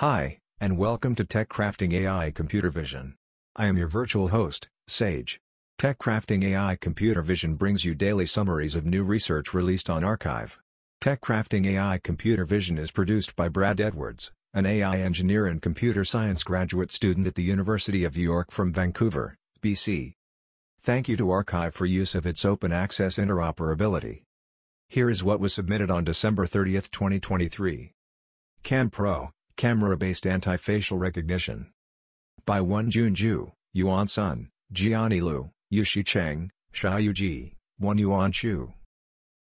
Hi, and welcome to Tech Crafting AI Computer Vision. I am your virtual host, Sage. Tech Crafting AI Computer Vision brings you daily summaries of new research released on arXiv. Tech Crafting AI Computer Vision is produced by Brad Edwards, an AI engineer and computer science graduate student at the University of York from Vancouver, BC. Thank you to arXiv for use of its open access interoperability. Here is what was submitted on December 30, 2023. CamPro, camera-based anti-facial recognition. By Wenjun Zhu, Yuan Sun, Jiani Liu, Yuxi Cheng, Xiaoyu Ji, Yuan Chu.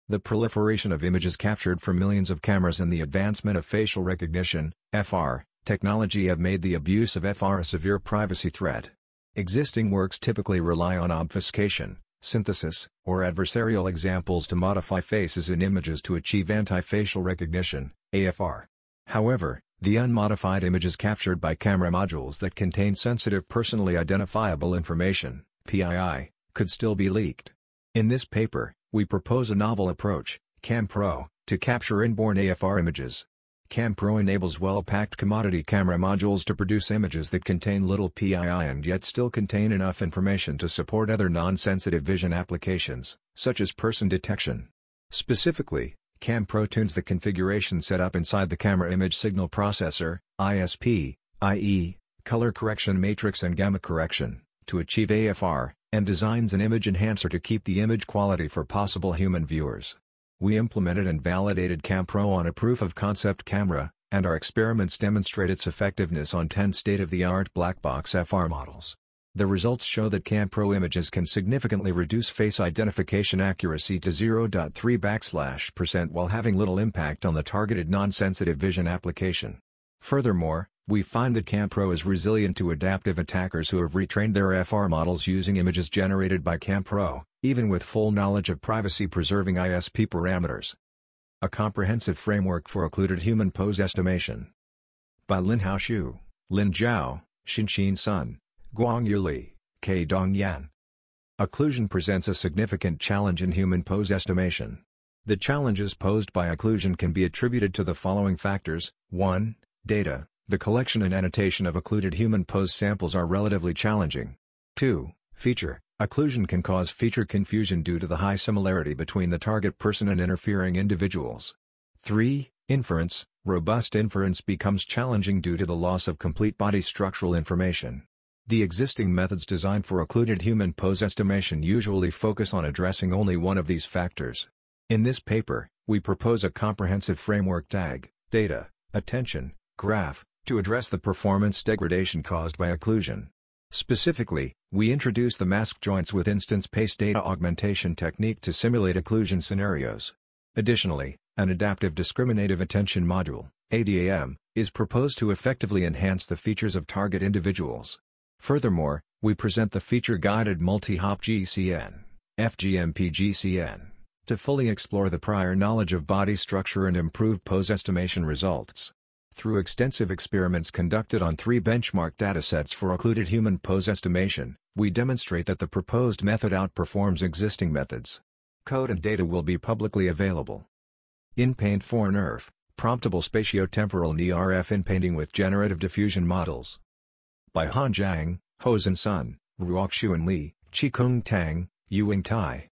The proliferation of images captured from millions of cameras and the advancement of facial recognition FR, technology have made the abuse of FR a severe privacy threat. Existing works typically rely on obfuscation, synthesis, or adversarial examples to modify faces in images to achieve anti-facial recognition AFR. However, the unmodified images captured by camera modules that contain sensitive personally identifiable information, PII, could still be leaked. In this paper, we propose a novel approach, CamPro, to capture inborn AFR images. CamPro enables well-packed commodity camera modules to produce images that contain little PII and yet still contain enough information to support other non-sensitive vision applications, such as person detection. Specifically, CamPro tunes the configuration set up inside the camera image signal processor, ISP, i.e., color correction matrix and gamma correction, to achieve AFR, and designs an image enhancer to keep the image quality for possible human viewers. We implemented and validated CamPro on a proof-of-concept camera, and our experiments demonstrate its effectiveness on 10 state-of-the-art black box FR models. The results show that CamPro images can significantly reduce face identification accuracy to 0.3 backslash percent while having little impact on the targeted non-sensitive vision application. Furthermore, we find that CamPro is resilient to adaptive attackers who have retrained their FR models using images generated by CamPro, even with full knowledge of privacy-preserving ISP parameters. A comprehensive framework for occluded human pose estimation. By Linhao Xu, Lin Zhao, Xinqin Sun, Guangyu Li, K. Dong Yan. Occlusion presents a significant challenge in human pose estimation. The challenges posed by occlusion can be attributed to the following factors 1. Data The collection and annotation of occluded human pose samples are relatively challenging. 2. Feature Occlusion can cause feature confusion due to the high similarity between the target person and interfering individuals. 3. Inference Robust inference becomes challenging due to the loss of complete body structural information. The existing methods designed for occluded human pose estimation usually focus on addressing only one of these factors. In this paper, we propose a comprehensive framework DAG, data, attention, graph, to address the performance degradation caused by occlusion. Specifically, we introduce the mask joints with instance-based data augmentation technique to simulate occlusion scenarios. Additionally, an adaptive discriminative attention module, ADAM, is proposed to effectively enhance the features of target individuals. Furthermore, we present the feature-guided multi-hop GCN, FGMP GCN, to fully explore the prior knowledge of body structure and improve pose estimation results. Through extensive experiments conducted on three benchmark datasets for occluded human pose estimation, we demonstrate that the proposed method outperforms existing methods. Code and data will be publicly available. InPaint for NERF, Promptable Spatiotemporal NERF Inpainting with Generative Diffusion Models by Han Zhang, Hozhen Sun, Ruoxuan Li, Qikeng Tang, Yuing Tai.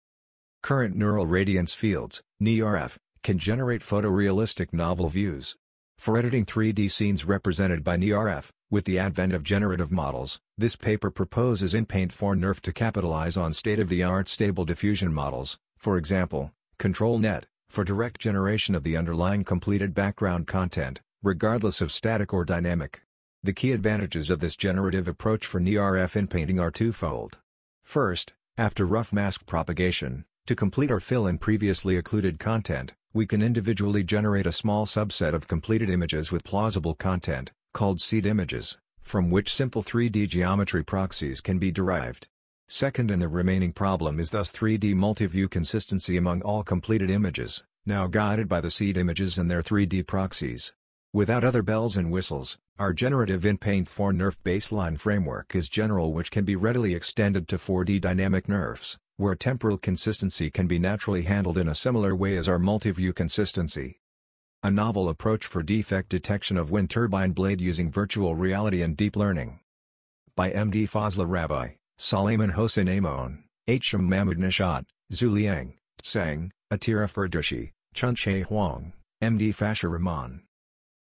Current neural radiance fields, NERF, can generate photorealistic novel views. For editing 3D scenes represented by NERF, with the advent of generative models, this paper proposes InPaint for NERF to capitalize on state-of-the-art stable diffusion models, for example, ControlNet, for direct generation of the underlying completed background content, regardless of static or dynamic. The key advantages of this generative approach for NERF inpainting are twofold. First, after rough mask propagation, to complete or fill in previously occluded content, we can individually generate a small subset of completed images with plausible content, called seed images, from which simple 3D geometry proxies can be derived. Second and the remaining problem is thus 3D multi-view consistency among all completed images, now guided by the seed images and their 3D proxies. Without other bells and whistles, our generative InPaint for NERF baseline framework is general which can be readily extended to 4D dynamic NERFs, where temporal consistency can be naturally handled in a similar way as our multi-view consistency. a novel approach for defect detection of wind turbine blade using virtual reality and deep learning. By MD Fazla Rabbi, Salaiman Hossein Amon, Hsham Mahmoud Nishat, Zuliang, Tseng, Atira Ferdushi, Chunche Huang, MD Fasher Rahman.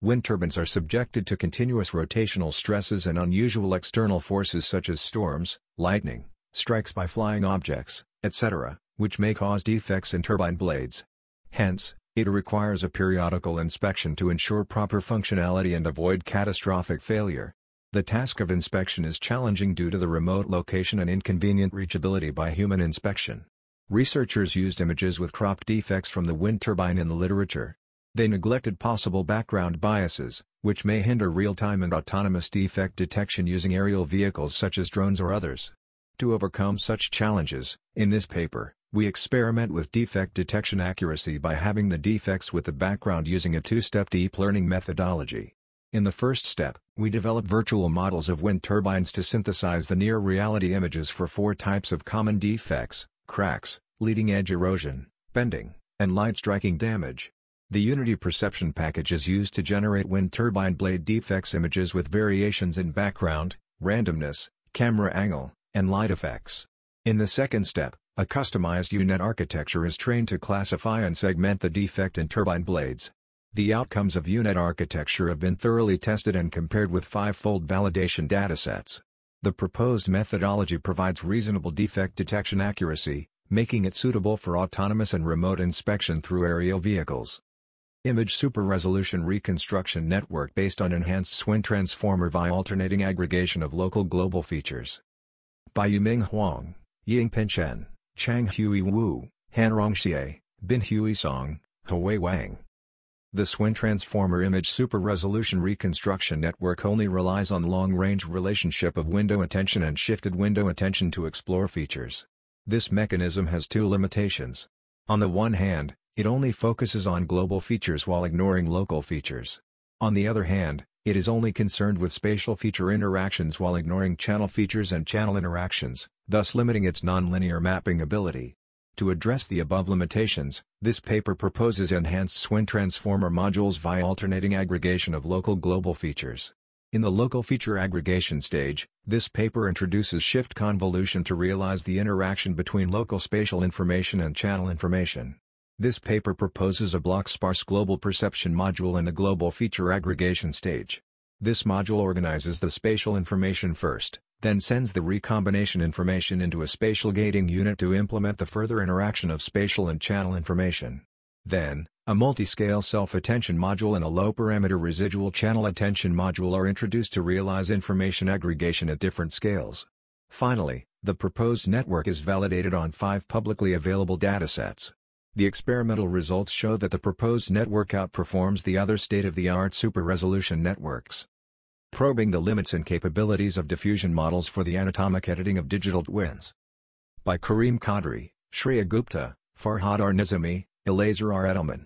Wind turbines are subjected to continuous rotational stresses and unusual external forces such as storms, lightning, strikes by flying objects, etc., which may cause defects in turbine blades. Hence, it requires a periodical inspection to ensure proper functionality and avoid catastrophic failure. The task of inspection is challenging due to the remote location and inconvenient reachability by human inspection. Researchers used images with cropped defects from the wind turbine in the literature. They neglected possible background biases, which may hinder real-time and autonomous defect detection using aerial vehicles such as drones or others. To overcome such challenges, in this paper, we experiment with defect detection accuracy by having the defects with the background using a two-step deep learning methodology. In the first step, we develop virtual models of wind turbines to synthesize the near-reality images for four types of common defects, cracks, leading-edge erosion, bending, and light-striking damage. The Unity Perception package is used to generate wind turbine blade defects images with variations in background, randomness, camera angle, and light effects. In the second step, a customized UNet architecture is trained to classify and segment the defect in turbine blades. The outcomes of UNet architecture have been thoroughly tested and compared with five-fold validation datasets. The proposed methodology provides reasonable defect detection accuracy, making it suitable for autonomous and remote inspection through aerial vehicles. Image Super Resolution Reconstruction Network based on Enhanced SWIN Transformer via alternating aggregation of local global features. By Yuming Huang, Yingpin Chen, Chang Hui Wu, Hanrong Xie, Bin Hui Song, Hui Wang. The SWIN Transformer Image Super Resolution Reconstruction Network only relies on long-range relationship of window attention and shifted window attention to explore features. This mechanism has two limitations. On the one hand, it only focuses on global features while ignoring local features. On the other hand, it is only concerned with spatial feature interactions while ignoring channel features and channel interactions, thus limiting its nonlinear mapping ability. To address the above limitations, this paper proposes enhanced SWIN transformer modules via alternating aggregation of local global features. In the local feature aggregation stage, this paper introduces shift convolution to realize the interaction between local spatial information and channel information. This paper proposes a block sparse global perception module in the global feature aggregation stage. This module organizes the spatial information first, then sends the recombination information into a spatial gating unit to implement the further interaction of spatial and channel information. Then, a multi-scale self-attention module and a low-parameter residual channel attention module are introduced to realize information aggregation at different scales. Finally, the proposed network is validated on five publicly available datasets. The experimental results show that the proposed network outperforms the other state-of-the-art super-resolution networks. Probing the limits and capabilities of diffusion models for the anatomic editing of digital twins. By Kareem Qadri, Shreya Gupta, Farhad R. Elazar R. Edelman.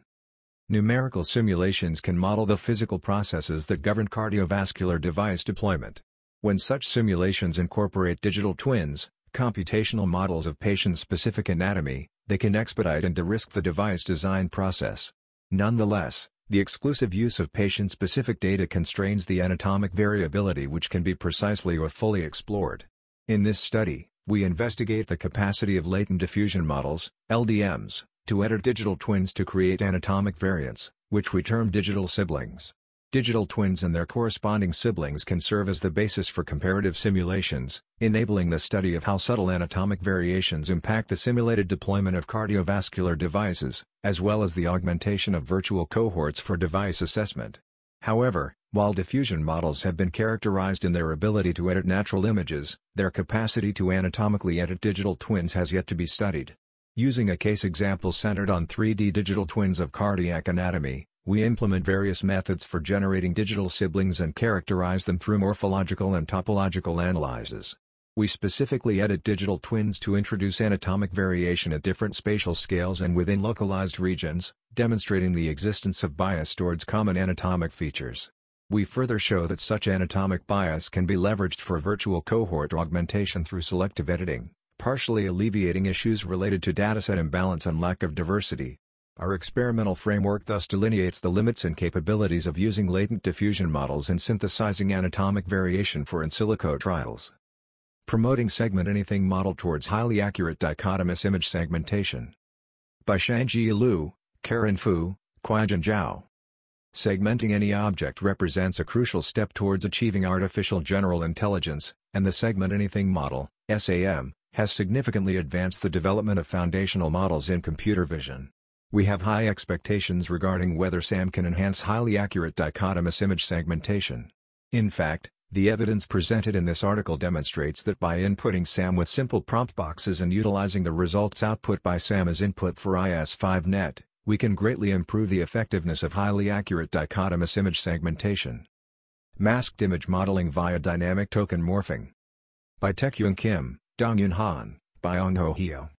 Numerical simulations can model the physical processes that govern cardiovascular device deployment. When such simulations incorporate digital twins, computational models of patient-specific anatomy, they can expedite and de-risk the device design process. Nonetheless, the exclusive use of patient-specific data constrains the anatomic variability which can be precisely or fully explored. In this study, we investigate the capacity of latent diffusion models, LDMs, to edit digital twins to create anatomic variants, which we term digital siblings. Digital twins and their corresponding siblings can serve as the basis for comparative simulations, enabling the study of how subtle anatomic variations impact the simulated deployment of cardiovascular devices, as well as the augmentation of virtual cohorts for device assessment. However, while diffusion models have been characterized in their ability to edit natural images, their capacity to anatomically edit digital twins has yet to be studied. Using a case example centered on 3D digital twins of cardiac anatomy, we implement various methods for generating digital siblings and characterize them through morphological and topological analyses. We specifically edit digital twins to introduce anatomic variation at different spatial scales and within localized regions, demonstrating the existence of bias towards common anatomic features. We further show that such anatomic bias can be leveraged for virtual cohort augmentation through selective editing, partially alleviating issues related to dataset imbalance and lack of diversity. Our experimental framework thus delineates the limits and capabilities of using latent diffusion models and synthesizing anatomic variation for in silico trials. Promoting Segment Anything Model towards highly accurate dichotomous image segmentation. By Shangji Liu, Karen Fu, Kuaijun Zhao. Segmenting any object represents a crucial step towards achieving artificial general intelligence, and the Segment Anything Model, SAM, has significantly advanced the development of foundational models in computer vision. We have high expectations regarding whether SAM can enhance highly accurate dichotomous image segmentation. In fact, the evidence presented in this article demonstrates that by inputting SAM with simple prompt boxes and utilizing the results output by SAM as input for IS5net, we can greatly improve the effectiveness of highly accurate dichotomous image segmentation. Masked image modeling via dynamic token morphing. By Taekyung Kim, Dongyun Han, Byung Ho Hyo.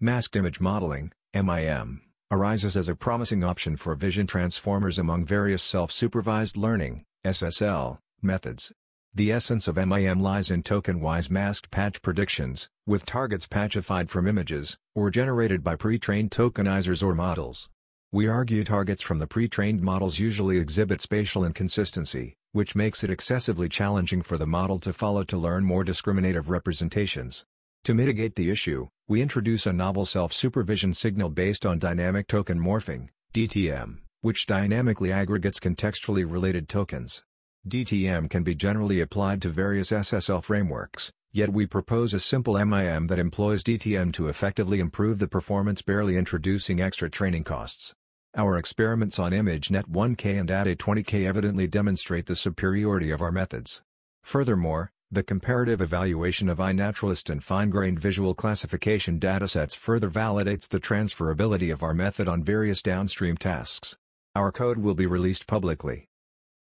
Masked image modeling, MIM arises as a promising option for vision transformers among various self-supervised learning SSL, methods. The essence of MIM lies in token-wise masked patch predictions, with targets patchified from images, or generated by pre-trained tokenizers or models. We argue targets from the pre-trained models usually exhibit spatial inconsistency, which makes it excessively challenging for the model to follow to learn more discriminative representations. To mitigate the issue, we introduce a novel self-supervision signal based on dynamic token morphing, DTM, which dynamically aggregates contextually related tokens. DTM can be generally applied to various SSL frameworks, yet we propose a simple MIM that employs DTM to effectively improve the performance barely introducing extra training costs. Our experiments on ImageNet 1K and ADE 20K evidently demonstrate the superiority of our methods. Furthermore, the comparative evaluation of iNaturalist and fine-grained visual classification datasets further validates the transferability of our method on various downstream tasks. Our code will be released publicly.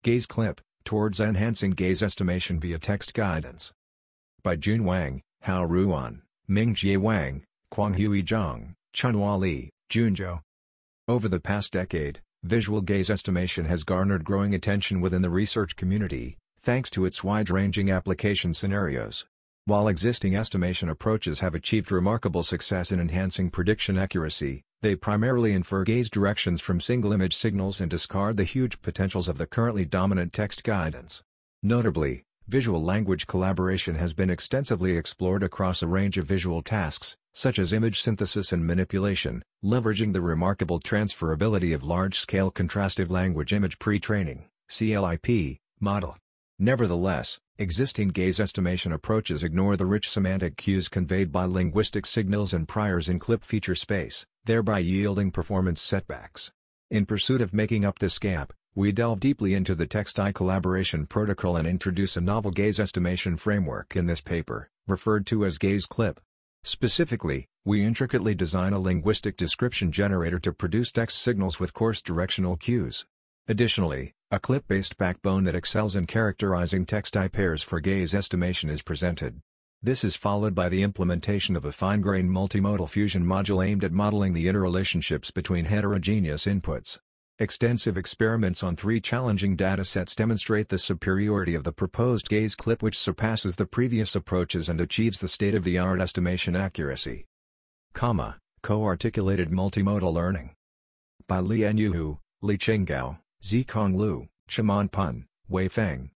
Gaze Clip, Towards Enhancing Gaze Estimation via Text Guidance. By Jun Wang, Hao Ruan, Mingjie Wang, Kwanghui Zhang, Chunhua Li, Junzhou. Over the past decade, visual gaze estimation has garnered growing attention within the research community, thanks to its wide-ranging application scenarios. While existing estimation approaches have achieved remarkable success in enhancing prediction accuracy, they primarily infer gaze directions from single-image signals and discard the huge potentials of the currently dominant text guidance. Notably, visual language collaboration has been extensively explored across a range of visual tasks, such as image synthesis and manipulation, leveraging the remarkable transferability of large-scale contrastive language image pre-training (CLIP) model. Nevertheless, existing gaze estimation approaches ignore the rich semantic cues conveyed by linguistic signals and priors in clip feature space, thereby yielding performance setbacks. In pursuit of making up this gap, we delve deeply into the text-eye collaboration protocol and introduce a novel gaze estimation framework in this paper, referred to as Gaze Clip. Specifically, we intricately design a linguistic description generator to produce text signals with coarse directional cues. Additionally, a clip-based backbone that excels in characterizing text-eye pairs for gaze estimation is presented. This is followed by the implementation of a fine-grained multimodal fusion module aimed at modeling the interrelationships between heterogeneous inputs. Extensive experiments on three challenging datasets demonstrate the superiority of the proposed gaze clip which surpasses the previous approaches and achieves the state-of-the-art estimation accuracy. Co-articulated multimodal learning. By Lian Yuhu, Li Qinggao, Zikong Liu, Cheman Pun, Wei Feng.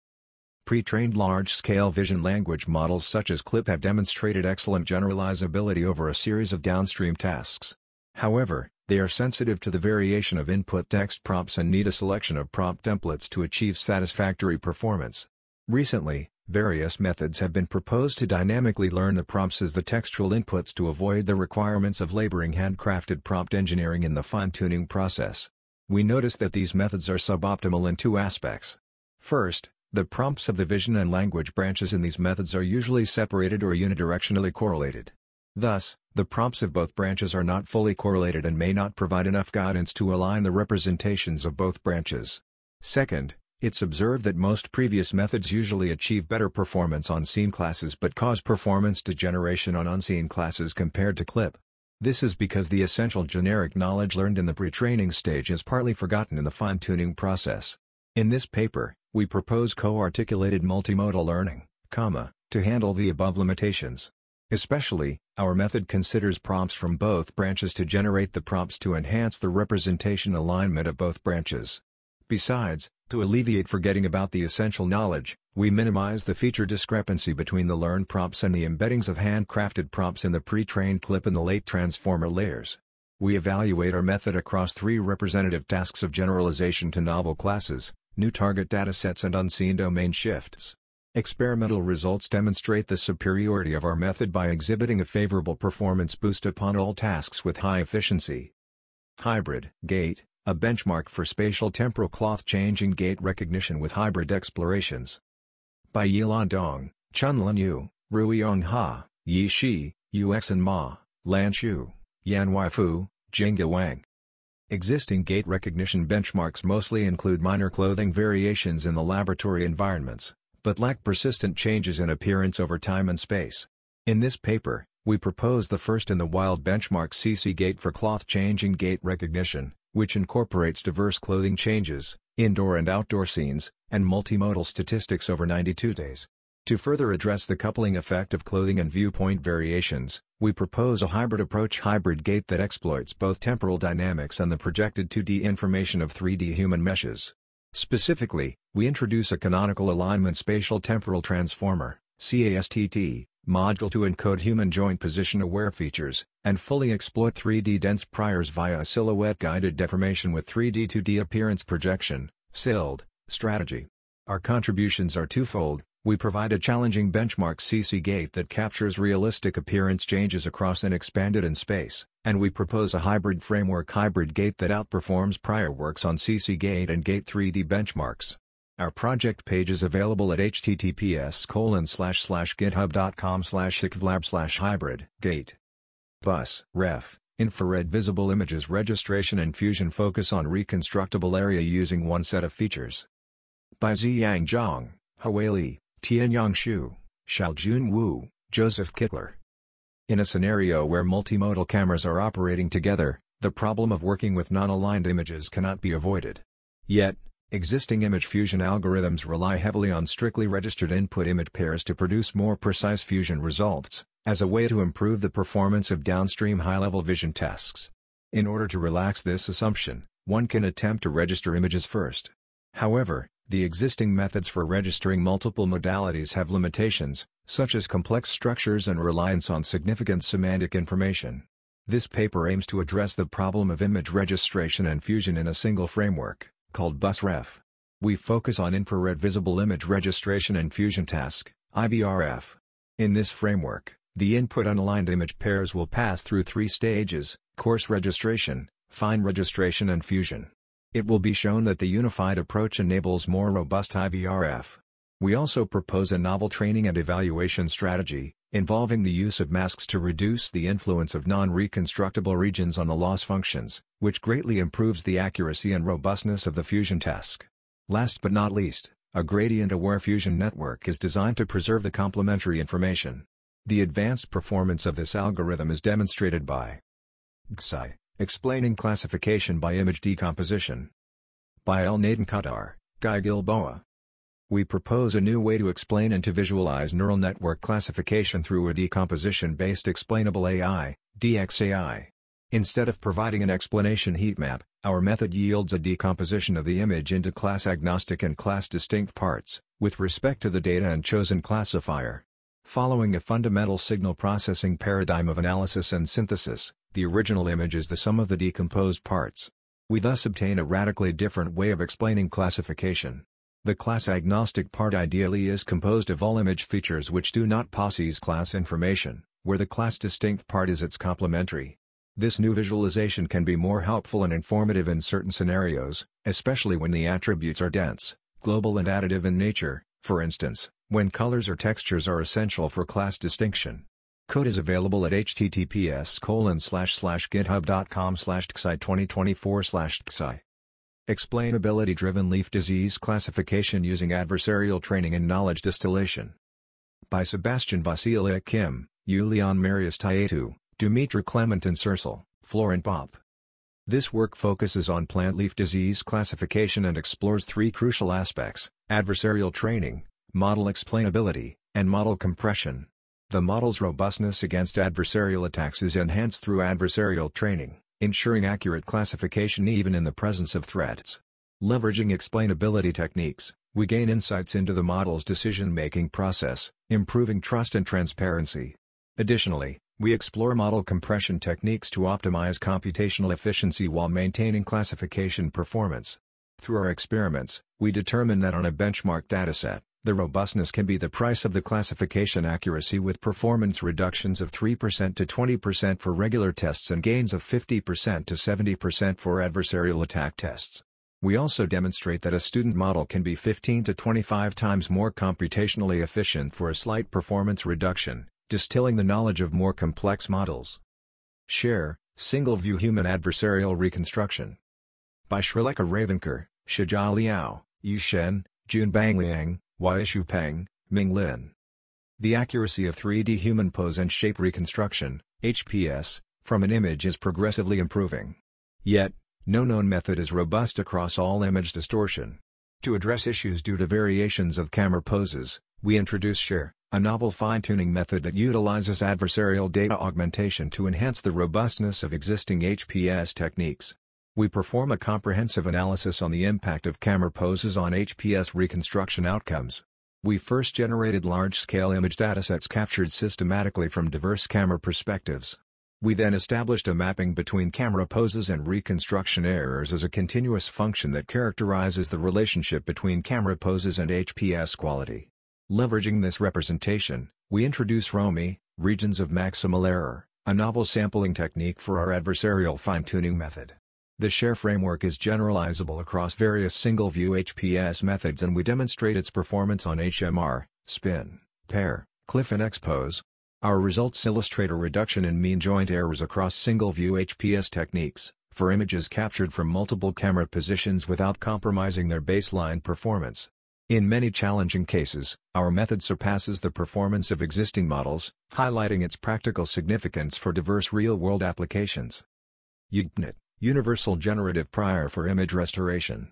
Pre-trained large-scale vision language models such as CLIP have demonstrated excellent generalizability over a series of downstream tasks. However, they are sensitive to the variation of input text prompts and need a selection of prompt templates to achieve satisfactory performance. Recently, various methods have been proposed to dynamically learn the prompts as the textual inputs to avoid the requirements of laboring handcrafted prompt engineering in the fine-tuning process. We notice that these methods are suboptimal in two aspects. First, the prompts of the vision and language branches in these methods are usually separated or unidirectionally correlated. Thus, the prompts of both branches are not fully correlated and may not provide enough guidance to align the representations of both branches. Second, it's observed that most previous methods usually achieve better performance on seen classes but cause performance degeneration on unseen classes compared to CLIP. This is because the essential generic knowledge learned in the pre-training stage is partly forgotten in the fine-tuning process. In this paper, we propose co-articulated multimodal learning, CoMMA, to handle the above limitations. Especially, our method considers prompts from both branches to generate the prompts to enhance the representation alignment of both branches. Besides, to alleviate forgetting about the essential knowledge, we minimize the feature discrepancy between the learned prompts and the embeddings of handcrafted prompts in the pre-trained clip and the late transformer layers. We evaluate our method across three representative tasks of generalization to novel classes, new target datasets and unseen domain shifts. Experimental results demonstrate the superiority of our method by exhibiting a favorable performance boost upon all tasks with high efficiency. Hybrid Gait, a benchmark for spatial temporal cloth changing gait recognition with hybrid explorations. By Yilan Dong, Chunlin Yu, Ruiyong Ha, Yi Shi, Yuxin Ma, Lan Xu, Yan Weifu, Jingge Wang. Existing gait recognition benchmarks mostly include minor clothing variations in the laboratory environments but lack persistent changes in appearance over time and space. In this paper, we propose the first in the wild benchmark CC gait for cloth changing gait recognition, which incorporates diverse clothing changes, indoor and outdoor scenes, and multimodal statistics over 92 days. To further address the coupling effect of clothing and viewpoint variations, we propose a hybrid approach hybrid gait that exploits both temporal dynamics and the projected 2D information of 3D human meshes. Specifically, we introduce a canonical alignment spatial temporal transformer CASTT, module to encode human joint position aware features, and fully exploit 3D dense priors via a silhouette-guided deformation with 3D 2D appearance projection SILD, strategy. Our contributions are twofold, we provide a challenging benchmark CC gait that captures realistic appearance changes across an expanded in space, and we propose a hybrid framework hybrid gait that outperforms prior works on CC gait and gait 3D benchmarks. Our project page is available at https github.com slash slash hybrid gait. Bus Ref Infrared Visible Images Registration and Fusion focus on reconstructible area using one set of features. By Ziyang Zhang, Hui Li, Tianyang Xu, Xiaojun Wu, Josef Kittler. In a scenario where multimodal cameras are operating together, the problem of working with non-aligned images cannot be avoided. Yet, existing image fusion algorithms rely heavily on strictly registered input image pairs to produce more precise fusion results, as a way to improve the performance of downstream high-level vision tasks. In order to relax this assumption, one can attempt to register images first. However, the existing methods for registering multiple modalities have limitations, such as complex structures and reliance on significant semantic information. This paper aims to address the problem of image registration and fusion in a single framework, called BusRef. We focus on infrared visible image registration and fusion task, IVRF. In this framework, the input unaligned image pairs will pass through three stages, coarse registration, fine registration and fusion. It will be shown that the unified approach enables more robust IVRF. We also propose a novel training and evaluation strategy, involving the use of masks to reduce the influence of non-reconstructible regions on the loss functions, which greatly improves the accuracy and robustness of the fusion task. Last but not least, a gradient-aware fusion network is designed to preserve the complementary information. The advanced performance of this algorithm is demonstrated by GSI. Explaining Classification by Image Decomposition. By Elnathan Qatar, Guy Gilboa. We propose a new way to explain and to visualize neural network classification through a decomposition-based explainable AI, DXAI. Instead of providing an explanation heat map, our method yields a decomposition of the image into class-agnostic and class-distinct parts, with respect to the data and chosen classifier. Following a fundamental signal processing paradigm of analysis and synthesis, the original image is the sum of the decomposed parts. We thus obtain a radically different way of explaining classification. The class-agnostic part ideally is composed of all image features which do not possess class information, where the class-distinct part is its complementary. This new visualization can be more helpful and informative in certain scenarios, especially when the attributes are dense, global and additive in nature, for instance, when colors or textures are essential for class distinction. Code is available at https github.com slash 2024 slash Explainability-driven leaf disease classification using adversarial training and knowledge distillation. By Sebastian Vasilia Kim, Yulian Marius Tayetu, Dumitru Clementin Cercel, Florent Pop. This work focuses on plant leaf disease classification and explores three crucial aspects, adversarial training, model explainability, and model compression. The model's robustness against adversarial attacks is enhanced through adversarial training, ensuring accurate classification even in the presence of threats. Leveraging explainability techniques, we gain insights into the model's decision-making process, improving trust and transparency. Additionally, we explore model compression techniques to optimize computational efficiency while maintaining classification performance. Through our experiments, we determine that on a benchmark dataset, the robustness can be the price of the classification accuracy with performance reductions of 3% to 20% for regular tests and gains of 50% to 70% for adversarial attack tests. We also demonstrate that a student model can be 15 to 25 times more computationally efficient for a slight performance reduction, distilling the knowledge of more complex models. Share, Single-View Human Adversarial Reconstruction By Srilekha Ravankar, Shijia Liao, Yu Shen, Junbang Liang, Yishu Peng, Ming Lin. The accuracy of 3D human pose and shape reconstruction, HPS, from an image is progressively improving. Yet, no known method is robust across all image distortion. To address issues due to variations of camera poses, we introduce Share, a novel fine-tuning method that utilizes adversarial data augmentation to enhance the robustness of existing HPS techniques. We perform a comprehensive analysis on the impact of camera poses on HPS reconstruction outcomes. We first generated large-scale image datasets captured systematically from diverse camera perspectives. We then established a mapping between camera poses and reconstruction errors as a continuous function that characterizes the relationship between camera poses and HPS quality. Leveraging this representation, we introduce ROMI, regions of maximal error, a novel sampling technique for our adversarial fine-tuning method. The share framework is generalizable across various single-view HPS methods and we demonstrate its performance on HMR, spin, PARE, cliff and expose, our results illustrate a reduction in mean joint errors across single-view HPS techniques, for images captured from multiple camera positions without compromising their baseline performance. In many challenging cases, our method surpasses the performance of existing models, highlighting its practical significance for diverse real-world applications. UGNet, Universal Generative Prior for Image Restoration.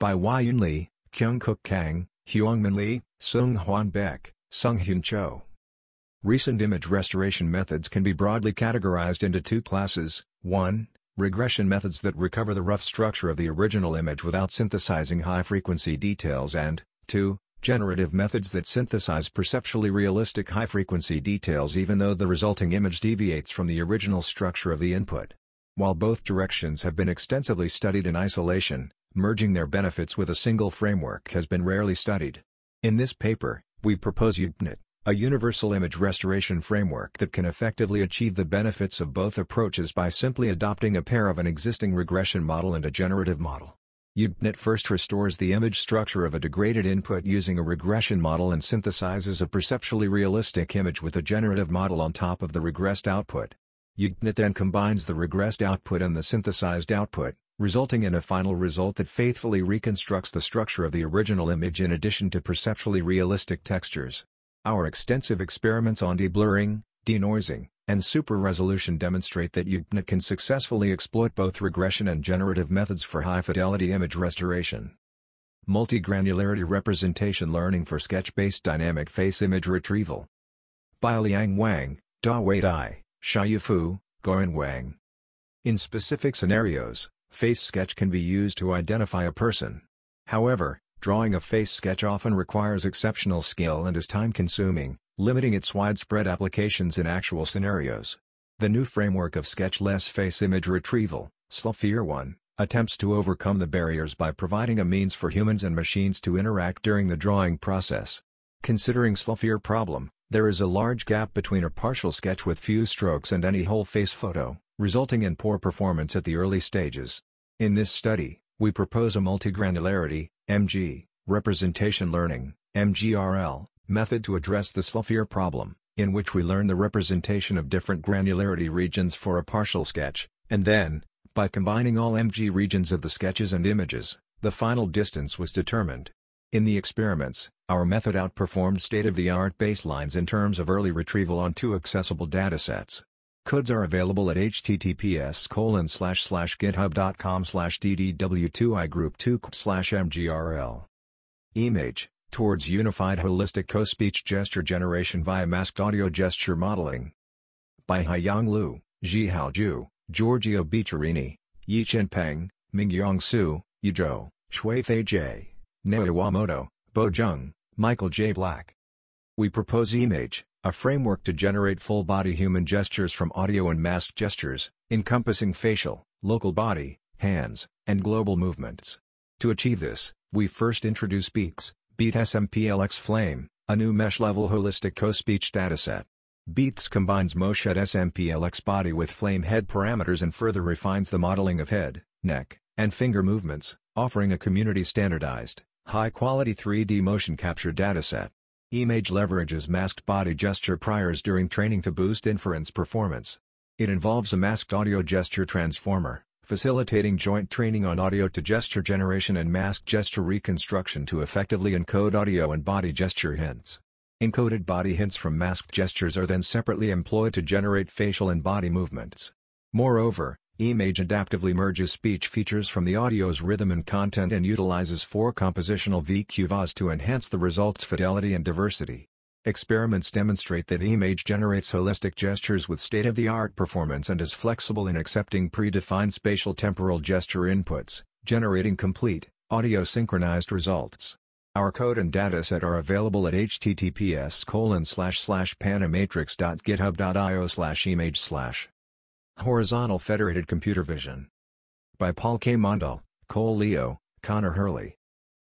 By Huayun Li, Kyungkook Kang, Huangmin Lee, Sung Hwan Baek, Sung Hyun Cho. Recent image restoration methods can be broadly categorized into two classes, 1. Regression methods that recover the rough structure of the original image without synthesizing high-frequency details and, 2. Generative methods that synthesize perceptually realistic high-frequency details even though the resulting image deviates from the original structure of the input. While both directions have been extensively studied in isolation, merging their benefits with a single framework has been rarely studied. In this paper, we propose UGNet, a universal image restoration framework that can effectively achieve the benefits of both approaches by simply adopting a pair of an existing regression model and a generative model. UGNet first restores the image structure of a degraded input using a regression model and synthesizes a perceptually realistic image with a generative model on top of the regressed output. UGNet then combines the regressed output and the synthesized output, resulting in a final result that faithfully reconstructs the structure of the original image in addition to perceptually realistic textures. Our extensive experiments on deblurring, denoising, and super-resolution demonstrate that UGNet can successfully exploit both regression and generative methods for high-fidelity image restoration. Multi-granularity representation learning for sketch-based dynamic face image retrieval. By Liang Wang, Da Wei Dai, Xiaoyu Fu, Goyan Wang. In specific scenarios, face sketch can be used to identify a person. However, Drawing a face sketch often requires exceptional skill and is time-consuming, limiting its widespread applications in actual scenarios. The new framework of sketchless face image retrieval, SLFIR 1, attempts to overcome the barriers by providing a means for humans and machines to interact during the drawing process. Considering SLFIR problem, there is a large gap between a partial sketch with few strokes and any whole face photo, resulting in poor performance at the early stages. In this study, we propose a multigranularity, MG, representation learning, MGRL, method to address the SLFIR problem, in which we learn the representation of different granularity regions for a partial sketch, and then, by combining all MG regions of the sketches and images, the final distance was determined. In the experiments, our method outperformed state-of-the-art baselines in terms of early retrieval on two accessible datasets. Codes are available at https github.com ddw2igroup2 mgrl. EMAGE, towards unified holistic co-speech gesture generation via masked audio gesture modeling. By Haiyang Liu, Zhihao Zhu, Giorgio Becherini, Yichen Peng, Mingyong Su, Yizhou, Shuifei J, Nao Iwamoto, Bo Zheng, Michael J. Black. We propose EMAGE, a framework to generate full-body human gestures from audio and masked gestures, encompassing facial, local body, hands, and global movements. To achieve this, we first introduce Beats, Beat SMPLX Flame, a new mesh-level holistic co-speech dataset. Beats combines MoShed SMPLX body with flame head parameters and further refines the modeling of head, neck, and finger movements, offering a community-standardized, high-quality 3D motion capture dataset. EMAGE leverages masked body gesture priors during training to boost inference performance. It involves a masked audio gesture transformer, facilitating joint training on audio-to-gesture generation and masked gesture reconstruction to effectively encode audio and body gesture hints. Encoded body hints from masked gestures are then separately employed to generate facial and body movements. Moreover, EMAGE adaptively merges speech features from the audio's rhythm and content and utilizes four compositional VQVAs to enhance the result's fidelity and diversity. Experiments demonstrate that EMAGE generates holistic gestures with state-of-the-art performance and is flexible in accepting predefined spatial temporal gesture inputs, generating complete, audio-synchronized results. Our code and dataset are available at https panamatrix.github.io image Horizontal Federated Computer Vision by Paul K. Mondal, Cole Leo, Connor Hurley.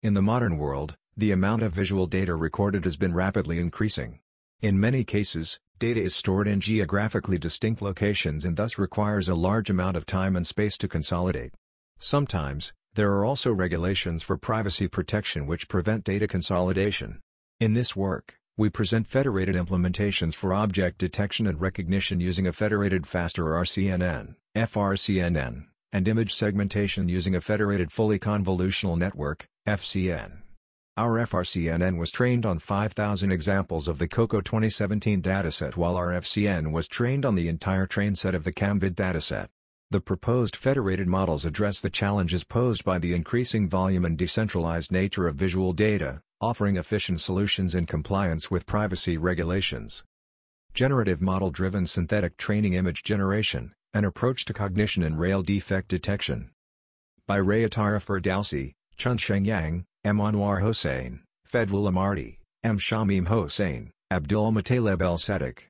In the modern world, the amount of visual data recorded has been rapidly increasing. In many cases, data is stored in geographically distinct locations and thus requires a large amount of time and space to consolidate. Sometimes, there are also regulations for privacy protection which prevent data consolidation. In this work, we present federated implementations for object detection and recognition using a federated faster RCNN, FRCNN, and image segmentation using a federated fully convolutional network, FCN. Our FRCNN was trained on 5,000 examples of the COCO 2017 dataset while our FCN was trained on the entire train set of the CAMVID dataset. The proposed federated models address the challenges posed by the increasing volume and decentralized nature of visual data, offering efficient solutions in compliance with privacy regulations. Generative Model-Driven Synthetic Training Image Generation, An Approach to Cognition and Rail Defect Detection. By Rayatara Ferdowsi, Chunsheng Yang, M. Anwar Hossain, Fedwul Amarty, M. Shamim Hossain, Abdul Mutaleb El Sadiq.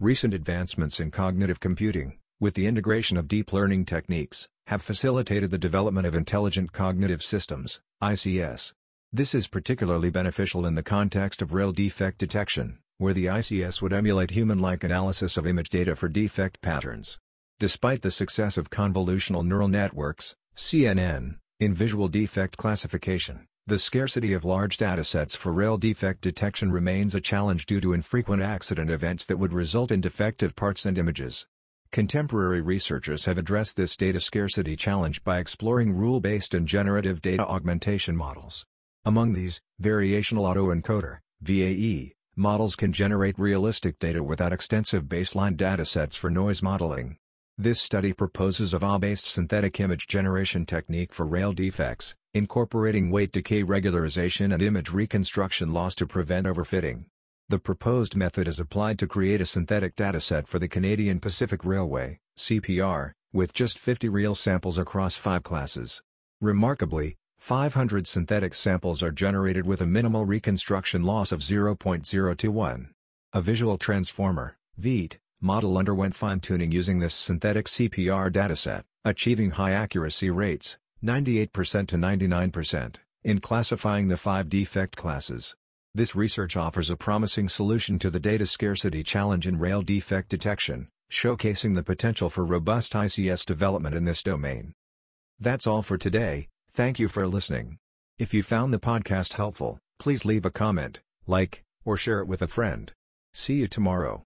Recent advancements in cognitive computing, with the integration of deep learning techniques, have facilitated the development of intelligent cognitive systems, ICS. This is particularly beneficial in the context of rail defect detection, where the ICS would emulate human-like analysis of image data for defect patterns. Despite the success of convolutional neural networks, CNN, in visual defect classification, the scarcity of large datasets for rail defect detection remains a challenge due to infrequent accident events that would result in defective parts and images. Contemporary researchers have addressed this data scarcity challenge by exploring rule-based and generative data augmentation models. Among these, variational autoencoder VAE, models can generate realistic data without extensive baseline datasets for noise modeling. This study proposes a VAE-based synthetic image generation technique for rail defects, incorporating weight decay regularization and image reconstruction loss to prevent overfitting. The proposed method is applied to create a synthetic dataset for the Canadian Pacific Railway CPR, with just 50 real samples across five classes. Remarkably, 500 synthetic samples are generated with a minimal reconstruction loss of 0.021. A visual transformer, VEAT, model underwent fine-tuning using this synthetic CPR dataset, achieving high accuracy rates, 98% to 99%, in classifying the five defect classes. This research offers a promising solution to the data scarcity challenge in rail defect detection, showcasing the potential for robust ICS development in this domain. That's all for today, thank you for listening. If you found the podcast helpful, please leave a comment, like, or share it with a friend. See you tomorrow.